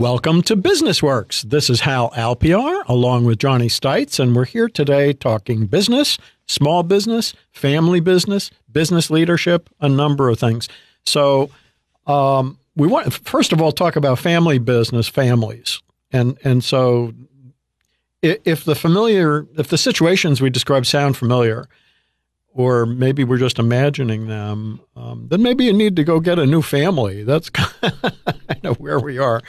Welcome to Business Works. This is Hal Alpiar along with Johnny Stites, and we're here today talking business, small business, family business, business leadership, a number of things. So, um, we want first of all talk about family business, families, and and so if the familiar, if the situations we describe sound familiar, or maybe we're just imagining them, um, then maybe you need to go get a new family. That's kind of where we are.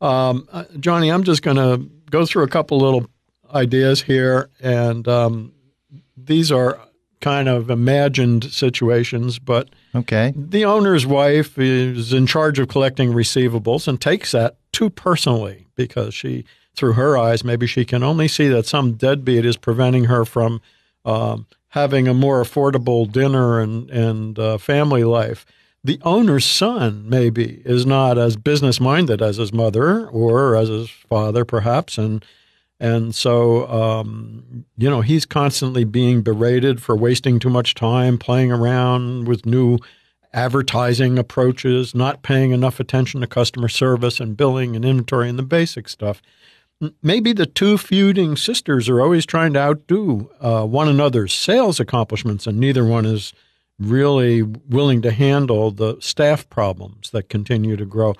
Um, uh, Johnny, I'm just going to go through a couple little ideas here, and um, these are kind of imagined situations, but okay. The owner's wife is in charge of collecting receivables and takes that too personally because she, through her eyes, maybe she can only see that some deadbeat is preventing her from um, having a more affordable dinner and and uh, family life the owner's son maybe is not as business minded as his mother or as his father perhaps. And and so um, you know he's constantly being berated for wasting too much time playing around with new advertising approaches not paying enough attention to customer service and billing and inventory and the basic stuff. Maybe the two feuding sisters are always trying to outdo uh, one another's sales accomplishments and neither one is really willing to handle the staff problems that continue to grow.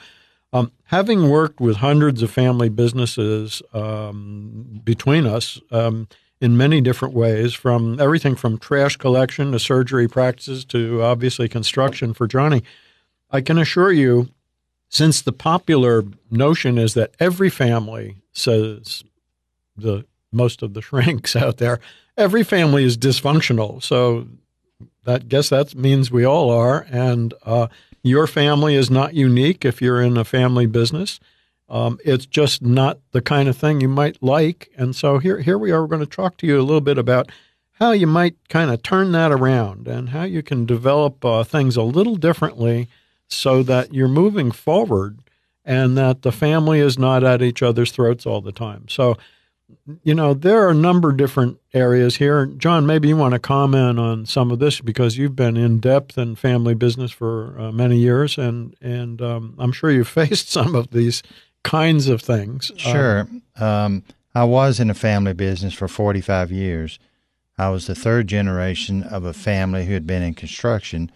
Um, having worked with hundreds of family businesses um, between us um, in many different ways, from everything from trash collection to surgery practices to obviously construction for Johnny, I can assure you, since the popular notion is that every family says the most of the shrinks out there, every family is dysfunctional. So that guess that means we all are. And uh, your family is not unique if you're in a family business. Um, it's just not the kind of thing you might like. And so here, here we are. We're going to talk to you a little bit about how you might kind of turn that around and how you can develop uh, things a little differently so that you're moving forward and that the family is not at each other's throats all the time. So you know, there are a number of different areas here. John, maybe you want to comment on some of this because you've been in depth in family business for uh, many years, and and um, I'm sure you've faced some of these kinds of things. Sure, um, I was in a family business for 45 years. I was the third generation of a family who had been in construction.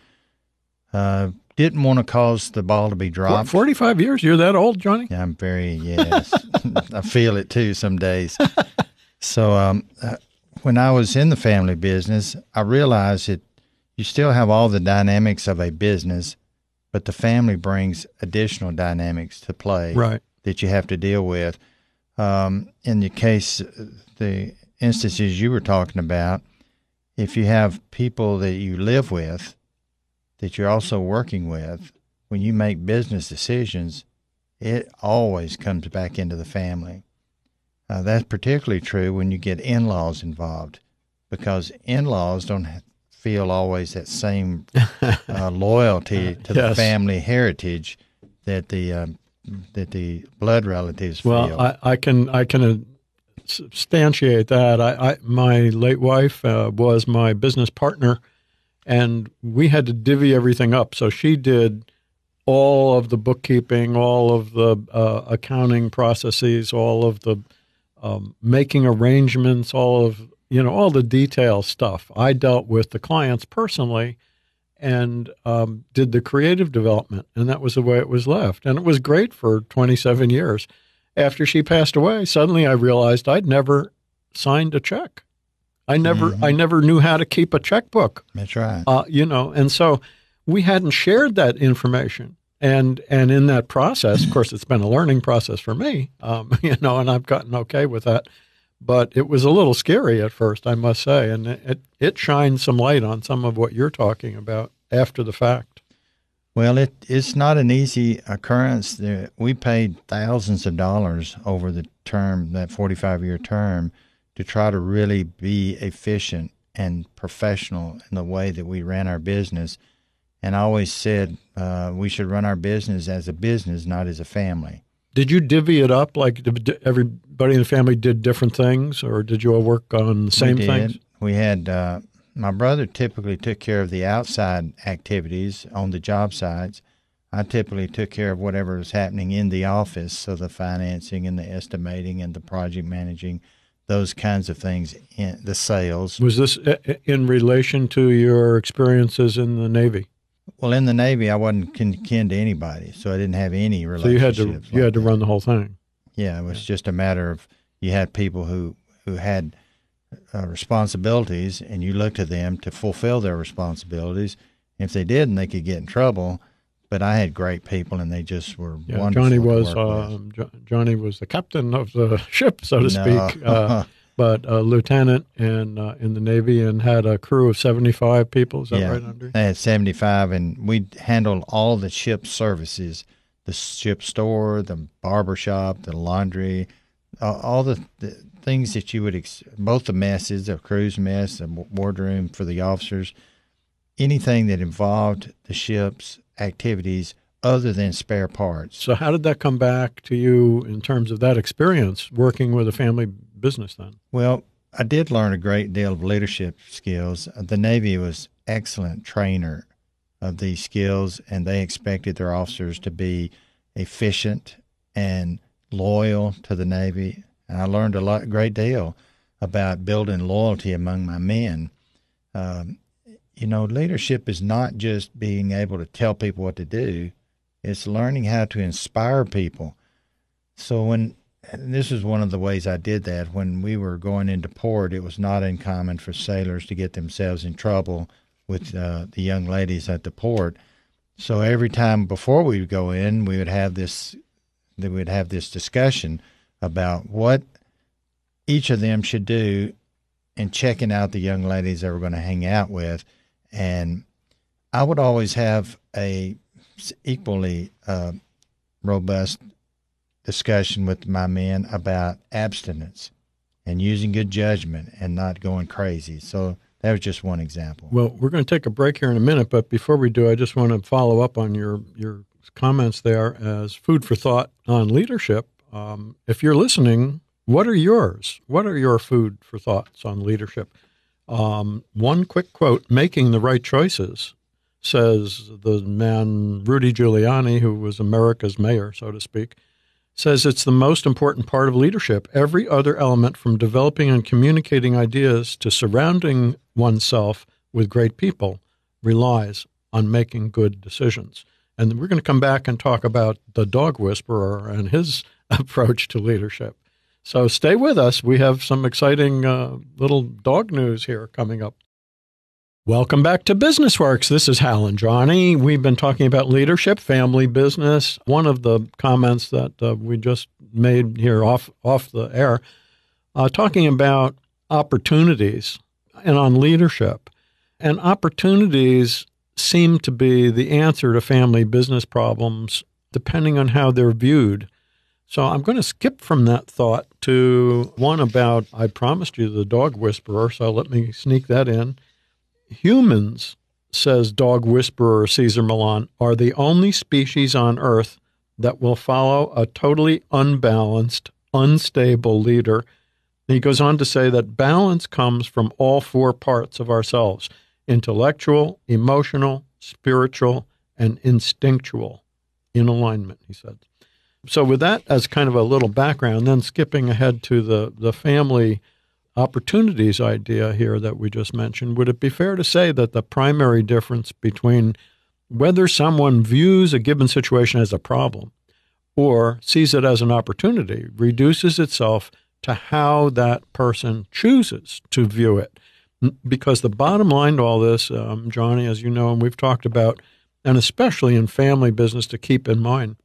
Uh, didn't want to cause the ball to be dropped. 45 years? You're that old, Johnny? Yeah, I'm very, yes. I feel it too some days. so, um, uh, when I was in the family business, I realized that you still have all the dynamics of a business, but the family brings additional dynamics to play right. that you have to deal with. Um, in the case, the instances you were talking about, if you have people that you live with that you're also working with, when you make business decisions, it always comes back into the family. Uh, that's particularly true when you get in laws involved because in laws don't feel always that same uh, loyalty to yes. the family heritage that the uh, that the blood relatives well, feel. Well, I, I, can I can uh, substantiate that. I, I my late wife uh, was my business partner and we had to divvy everything up. So she did all of the bookkeeping, all of the uh, accounting processes, all of the um, making arrangements, all of you know all the detail stuff. I dealt with the clients personally and um, did the creative development, and that was the way it was left. And it was great for 27 years. After she passed away, suddenly I realized I'd never signed a check. I never mm-hmm. I never knew how to keep a checkbook. That's right. Uh, you know, and so we hadn't shared that information. And and in that process, of course, it's been a learning process for me. Um, you know, and I've gotten okay with that. But it was a little scary at first, I must say, and it it shines some light on some of what you're talking about after the fact. Well, it it's not an easy occurrence. We paid thousands of dollars over the term, that 45 year term, to try to really be efficient and professional in the way that we ran our business. And I always said uh, we should run our business as a business, not as a family. Did you divvy it up like everybody in the family did different things, or did you all work on the same we things? We had uh, my brother typically took care of the outside activities on the job sites. I typically took care of whatever was happening in the office, so the financing and the estimating and the project managing, those kinds of things, in the sales. Was this in relation to your experiences in the Navy? Well, in the Navy, I wasn't kin, kin to anybody, so I didn't have any relationships. So you had to like you had to run the whole thing. Yeah, it was just a matter of you had people who who had uh, responsibilities, and you looked to them to fulfill their responsibilities. If they didn't, they could get in trouble. But I had great people, and they just were Yeah, wonderful. Johnny was um, jo- Johnny was the captain of the ship, so to No. speak, uh, but a lieutenant in uh, in the Navy and had a crew of seventy five people. Is that Yeah. right, Andre? They had 75, and we handled all the ship services the ship store, the barber shop, the laundry, uh, all the, the things that you would, ex- both the messes, the crew's mess, the wa- wardroom for the officers, anything that involved the ship's activities other than spare parts. So how did that come back to you in terms of that experience working with a family business? Then Well, I did learn a great deal of leadership skills. The Navy was excellent trainer of these skills, and they expected their officers to be efficient and loyal to the Navy. And I learned a lot, great deal about building loyalty among my men. Um, you know, leadership is not just being able to tell people what to do; it's learning how to inspire people. So when this is one of the ways I did that. When we were going into port, it was not uncommon for sailors to get themselves in trouble with uh, the young ladies at the port. So every time before we would go in, we would have this, we would have this discussion about what each of them should do in checking out the young ladies they were going to hang out with, and I would always have a equally uh, robust discussion with my men about abstinence and using good judgment and not going crazy. So that was just one example. Well, we're going to take a break here in a minute, but before we do, I just want to follow up on your your comments there as food for thought on leadership. Um, if you're listening, what are yours? What are your food for thoughts on leadership? Um, one quick quote: "Making the right choices," says the man Rudy Giuliani, who was America's mayor, so to speak. Says it's the most important part of leadership. Every other element, from developing and communicating ideas to surrounding oneself with great people, relies on making good decisions. And we're going to come back and talk about the dog whisperer and his approach to leadership. So stay with us. We have some exciting uh, little dog news here coming up. Welcome back to Business Works. This is Hal and Johnny. We've been talking about leadership, family business. One of the comments that uh, we just made here off off the air, uh, talking about opportunities and on leadership, and opportunities seem to be the answer to family business problems, depending on how they're viewed. So I'm going to skip from that thought to one about I promised you the dog whisperer. So let me sneak that in humans, says dog whisperer Cesar Millan, are the only species on Earth that will follow a totally unbalanced, unstable leader. He goes on to say that balance comes from all four parts of ourselves intellectual, emotional, spiritual, and instinctual in alignment, he said. So, with that as kind of a little background, then skipping ahead to the, the family opportunities idea here that we just mentioned, would it be fair to say that the primary difference between whether someone views a given situation as a problem or sees it as an opportunity reduces itself to how that person chooses to view it? Because the bottom line to all this, um, Johnny, as you know, and we've talked about, and especially in family business to keep in mind,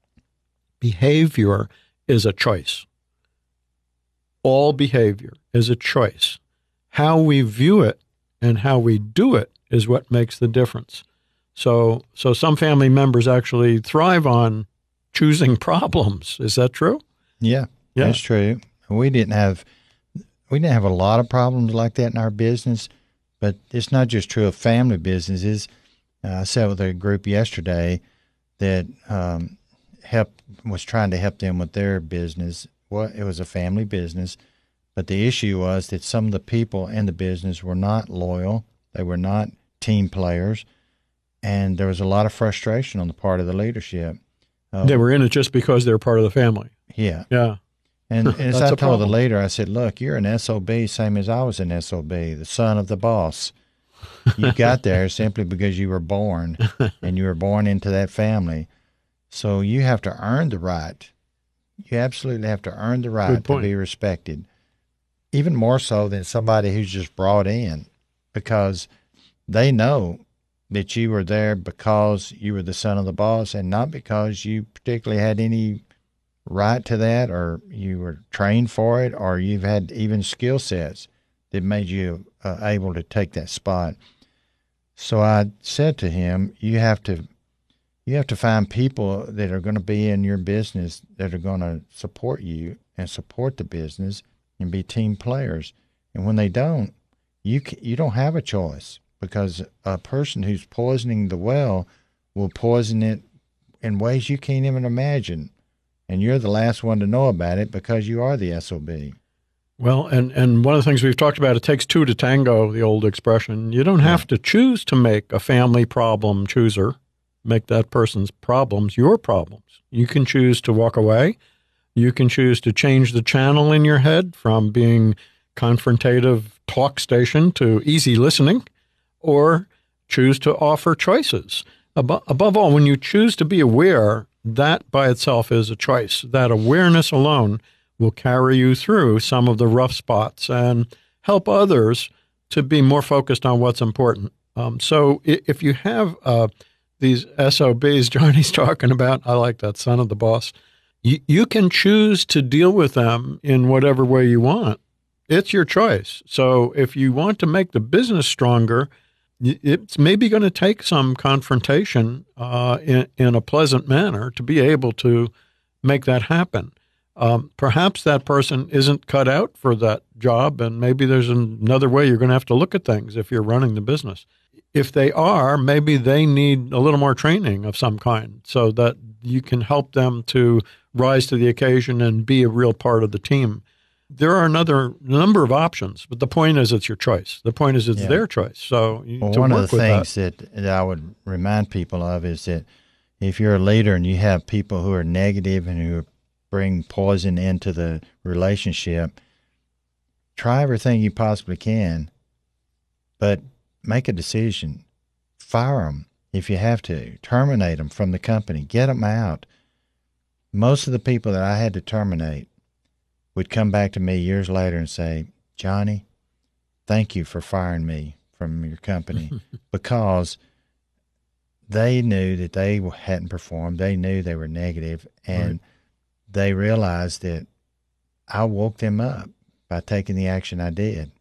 behavior is a choice all behavior is a choice. How we view it and how we do it is what makes the difference. So, so some family members actually thrive on choosing problems. Is that true? Yeah, Yeah. that's true. We didn't have we didn't have a lot of problems like that in our business, but it's not just true of family businesses. Uh, I sat with a group yesterday that um, helped was trying to help them with their business. Well, it was a family business, but the issue was that some of the people in the business were not loyal. They were not team players. and there was a lot of frustration on the part of the leadership. Uh, they were in it just because they're part of the family. Yeah. Yeah. And, and as I told the leader, I said, "Look, you're an SOB, same as I was an SOB, the son of the boss. You got there simply because you were born, and you were born into that family. So you have to earn the right. You absolutely have to earn the right to be respected, even more so than somebody who's just brought in, because they know that you were there because you were the son of the boss, and not because you particularly had any right to that or you were trained for it or you've had even skill sets that made you uh, able to take that spot so i said to him you have to you have to find people that are going to be in your business that are going to support you and support the business and be team players and when they don't you you don't have a choice because a person who's poisoning the well will poison it in ways you can't even imagine and you're the last one to know about it because you are the SOB. Well, and, and one of the things we've talked about, it takes two to tango, the old expression. You don't have to choose to make a family problem chooser, make that person's problems your problems. You can choose to walk away. You can choose to change the channel in your head from being confrontative talk station to easy listening, or choose to offer choices. Above, above all, when you choose to be aware, that by itself is a choice. That awareness alone will carry you through some of the rough spots and help others to be more focused on what's important. Um, so if you have uh, these SOBs Johnny's talking about, I like that son of the boss, you, you can choose to deal with them in whatever way you want. It's your choice. So if you want to make the business stronger, it's maybe going to take some confrontation uh, in, in a pleasant manner to be able to make that happen. Um, perhaps that person isn't cut out for that job, and maybe there's another way you're going to have to look at things if you're running the business. If they are, maybe they need a little more training of some kind so that you can help them to rise to the occasion and be a real part of the team. There are another number of options, but the point is it's your choice. The point is it's Yeah. their choice. So you, Well, to one of the with that. things that. that I would remind people of is that if you're a leader and you have people who are negative and who bring poison into the relationship, try everything you possibly can, but make a decision. Fire them if you have to. Terminate them from the company. Get them out. Most of the people that I had to terminate would come back to me years later and say, Johnny, thank you for firing me from your company because they knew that they hadn't performed. They knew they were negative, and Right. they realized that I woke them up by taking the action I did.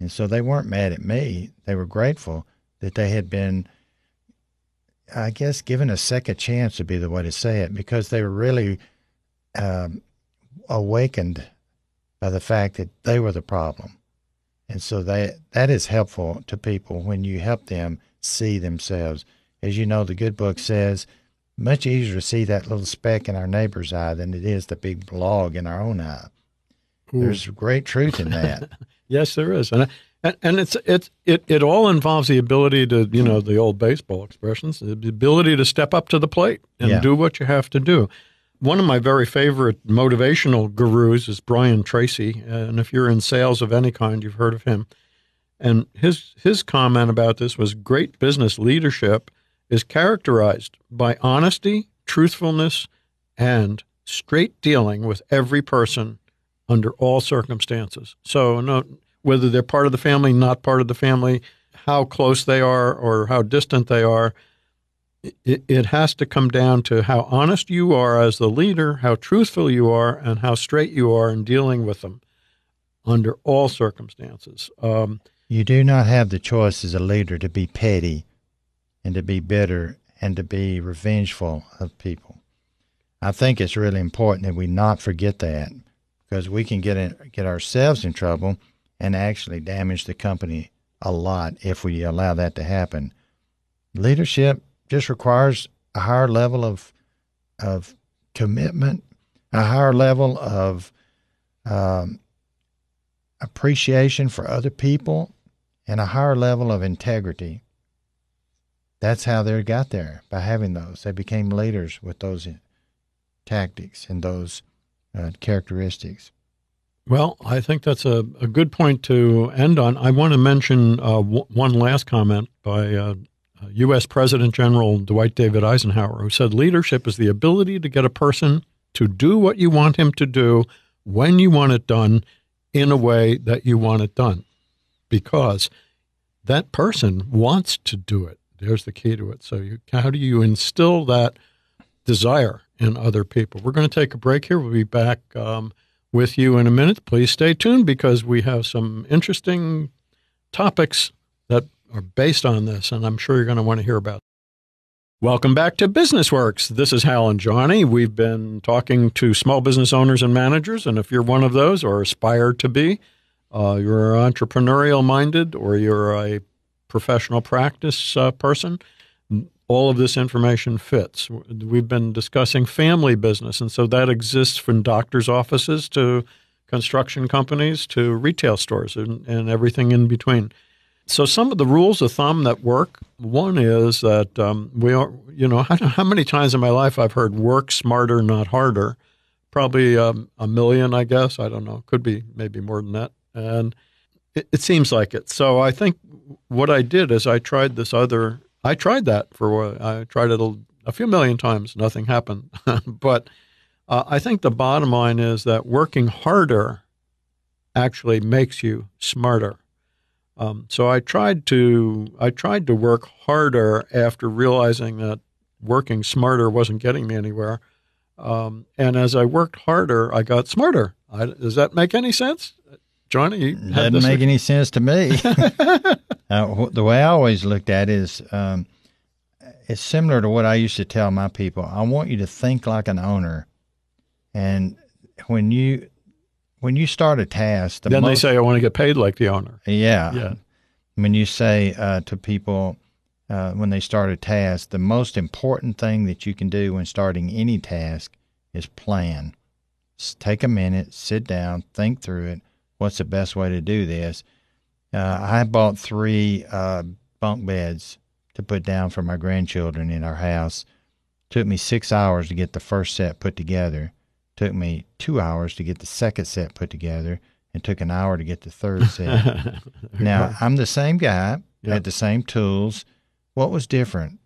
And so they weren't mad at me. They were grateful that they had been, I guess, given a second chance to be the way to say it, because they were really um, awakened by the fact that they were the problem. And so that that is helpful to people when you help them see themselves. As you know, the good book says, much easier to see that little speck in our neighbor's eye than it is the big log in our own eye. Ooh. There's great truth in that. Yes, there is, and and, and it's it's it, it all involves the ability to you know the old baseball expressions, the ability to step up to the plate and Yeah. do what you have to do. One of my very favorite motivational gurus is Brian Tracy, and if you're in sales of any kind, you've heard of him. And his his comment about this was great business leadership is characterized by honesty, truthfulness, and straight dealing with every person under all circumstances. So, no, whether they're part of the family, not part of the family, how close they are, or how distant they are, it, it has to come down to how honest you are as the leader, how truthful you are, and how straight you are in dealing with them under all circumstances. Um, You do not have the choice as a leader to be petty and to be bitter and to be revengeful of people. I think it's really important that we not forget that because we can get in, get ourselves in trouble and actually damage the company a lot if we allow that to happen. Leadership just requires a higher level of of commitment, a higher level of um, appreciation for other people, and a higher level of integrity. that's how they got there by having those. They became leaders with those tactics and those uh, characteristics. Well, I think that's a, a good point to end on. I want to mention uh, w- one last comment by uh, U.S. President General Dwight David Eisenhower, who said leadership is the ability to get a person to do what you want him to do when you want it done in a way that you want it done because that person wants to do it. There's the key to it. So, you, how do you instill that desire in other people? We're going to take a break here. We'll be back um, with you in a minute. Please stay tuned because we have some interesting topics that are based on this, and I'm sure you're going to want to hear about. Welcome back to Business Works. This is Hal and Johnny. We've been talking to small business owners and managers, and if you're one of those or aspire to be, uh, you're entrepreneurial minded or you're a professional practice uh, person, all of this information fits. We've been discussing family business, and so that exists from doctors' offices to construction companies to retail stores and, and everything in between. So some of the rules of thumb that work. One is that um, we are, you know, how, how, many times in my life I've heard "work smarter, not harder." Probably um, a million, I guess. I don't know. Could be maybe more than that. And it, it, seems like it. So I think what I did is I tried this other. I tried that for I tried it a, few million times. Nothing happened. but uh, I think the bottom line is that working harder actually makes you smarter. Um, so I tried to I tried to work harder after realizing that working smarter wasn't getting me anywhere. Um, and as I worked harder, I got smarter. I, does that make any sense, Johnny? Doesn't make any sense to me. uh, the way I always looked at it is um, it's similar to what I used to tell my people. I want you to think like an owner, and when you when you start a task, the then most, they say, "I want to get paid like the owner." Yeah, yeah. When you say uh, to people uh, when they start a task, the most important thing that you can do when starting any task is plan. Just take a minute, sit down, think through it. What's the best way to do this? Uh, I bought three uh, bunk beds to put down for my grandchildren in our house. Took me six hours to get the first set put together Took me two hours to get the second set put together and took an hour to get the third set. now, I'm the same guy, yep. had the same tools. What was different?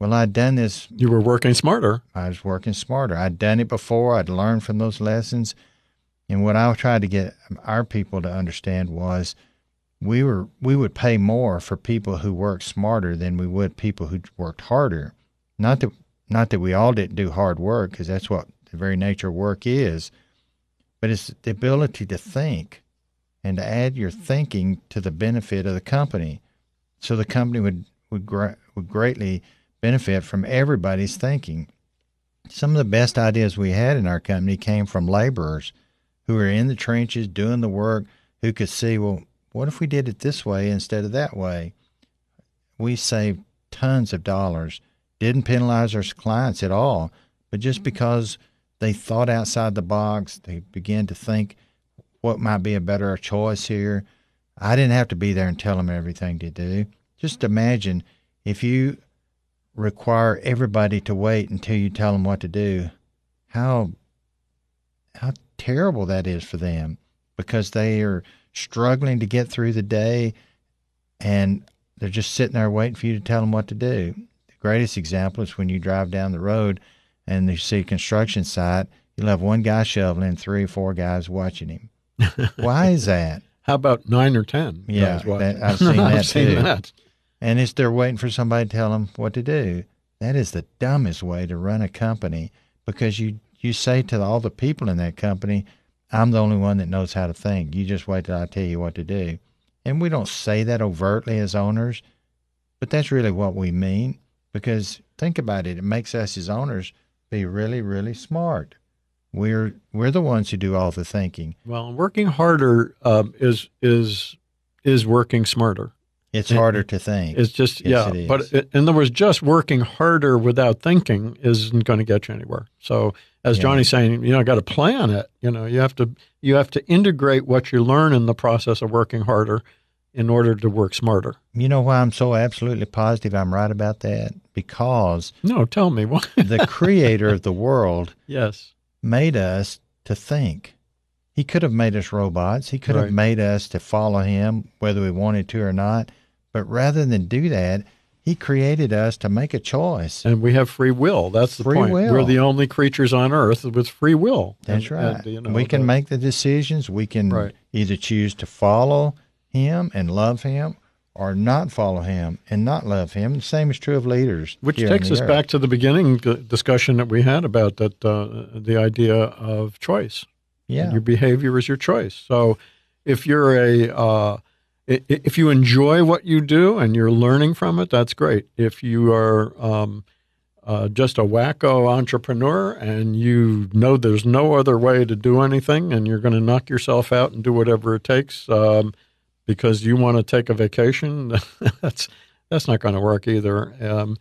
Well, I'd done this. You were working smarter. I was working smarter. I'd done it before. I'd learned from those lessons. And what I tried to get our people to understand was we were we would pay more for people who worked smarter than we would people who worked harder. Not that not that we all didn't do hard work because that's what the very nature of work is, but it's the ability to think and to add your thinking to the benefit of the company. So the company would would, would greatly benefit from everybody's thinking. Some of the best ideas we had in our company came from laborers who were in the trenches doing the work, who could see, well, what if we did it this way instead of that way? We saved tons of dollars, didn't penalize our clients at all, but just mm-hmm. because they thought outside the box. They began to think what might be a better choice here. I didn't have to be there and tell them everything to do. Just imagine if you require everybody to wait until you tell them what to do, how how terrible that is for them because they are struggling to get through the day and they're just sitting there waiting for you to tell them what to do. The greatest example is when you drive down the road and you see a construction site, you'll have one guy shoveling and three or four guys watching him. Why is that? How about nine or ten? Yeah, that, I've seen that I've seen too. That. And it's they're waiting for somebody to tell them what to do. That is the dumbest way to run a company because you you say to all the people in that company, "I'm the only one that knows how to think. You just wait till I tell you what to do." And we don't say that overtly as owners, but that's really what we mean because think about it. It makes us as owners be really, really smart. We're we're the ones who do all the thinking. Well, working harder um, is is is working smarter. It's harder to think. It's just yes, yeah, it but it, in other words, just working harder without thinking isn't going to get you anywhere. So, as yeah. Johnny's saying, you know, got to plan it. You know, you have to you have to integrate what you learn in the process of working harder in order to work smarter. You know why I'm so absolutely positive I'm right about that? Because No, tell me why. the creator of the world yes. made us to think. He could have made us robots. He could Right. have made us to follow him whether we wanted to or not. But rather than do that, he created us to make a choice. And we have free will. That's the Free point. will. We're the only creatures on earth with free will. That's And- right. and, you know, we can the- make the decisions. We can Right. either choose to follow him and love him or not follow him and not love him. The same is true of leaders. Which takes us earth. back to the beginning discussion that we had about that uh, the idea of choice. Yeah. Your behavior is your choice. So if you're a uh, if you enjoy what you do and you're learning from it, that's great. If you are um, uh, just a wacko entrepreneur and you know there's no other way to do anything and you're going to knock yourself out and do whatever it takes um, because you want to take a vacation, that's that's not going to work either. Um,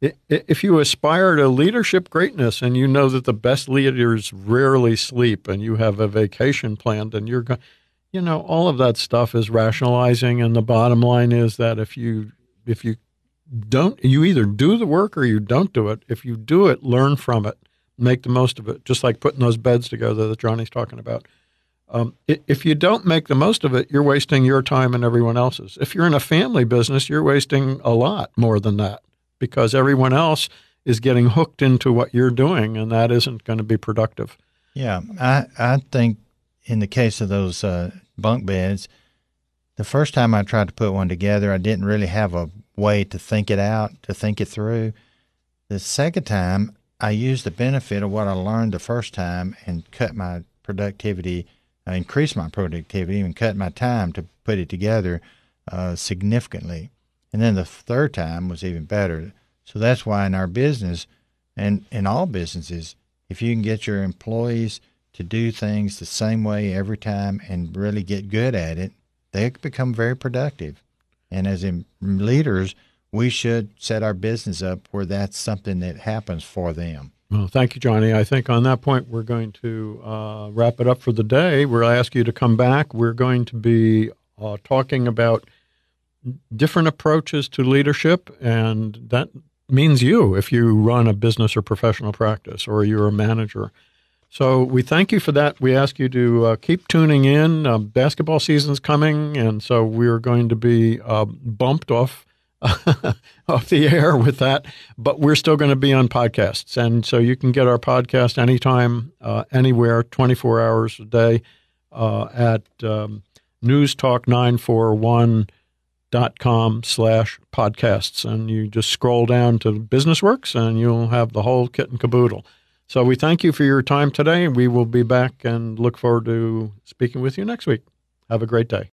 if you aspire to leadership greatness and you know that the best leaders rarely sleep and you have a vacation planned and you're going you know all of that stuff is rationalizing and the bottom line is that if you if you don't you either do the work or you don't do it. If you do it learn from it. Make the most of it. Just like putting those beds together that johnny's talking about. Um, if you don't make the most of it you're wasting your time and everyone else's. If you're in a family business you're wasting a lot more than that because everyone else is getting hooked into what you're doing and that isn't going to be productive. Yeah, I I think in the case of those uh, bunk beds, the first time I tried to put one together, I didn't really have a way to think it out, to think it through. The second time, I used the benefit of what I learned the first time and cut my productivity, uh, increased my productivity, and cut my time to put it together uh, significantly. And then the third time was even better. So that's why in our business and in all businesses, if you can get your employees to do things the same way every time and really get good at it, they become very productive. And as in leaders, we should set our business up where that's something that happens for them. Well, thank you, Johnny. I think on that point, we're going to uh, wrap it up for the day. We'll ask you to come back. We're going to be uh, talking about different approaches to leadership, and that means you if you run a business or professional practice or you're a manager. So we thank you for that. We ask you to uh, keep tuning in. Uh, basketball season's coming, and so we're going to be uh, bumped off off the air with that, but we're still going to be on podcasts, and so you can get our podcast anytime, uh, anywhere, twenty four hours a day uh, at um, newstalk941 dot com slash podcasts and you just scroll down to business works and you'll have the whole kit and caboodle so we thank you for your time today we will be back and look forward to speaking with you next week. Have a great day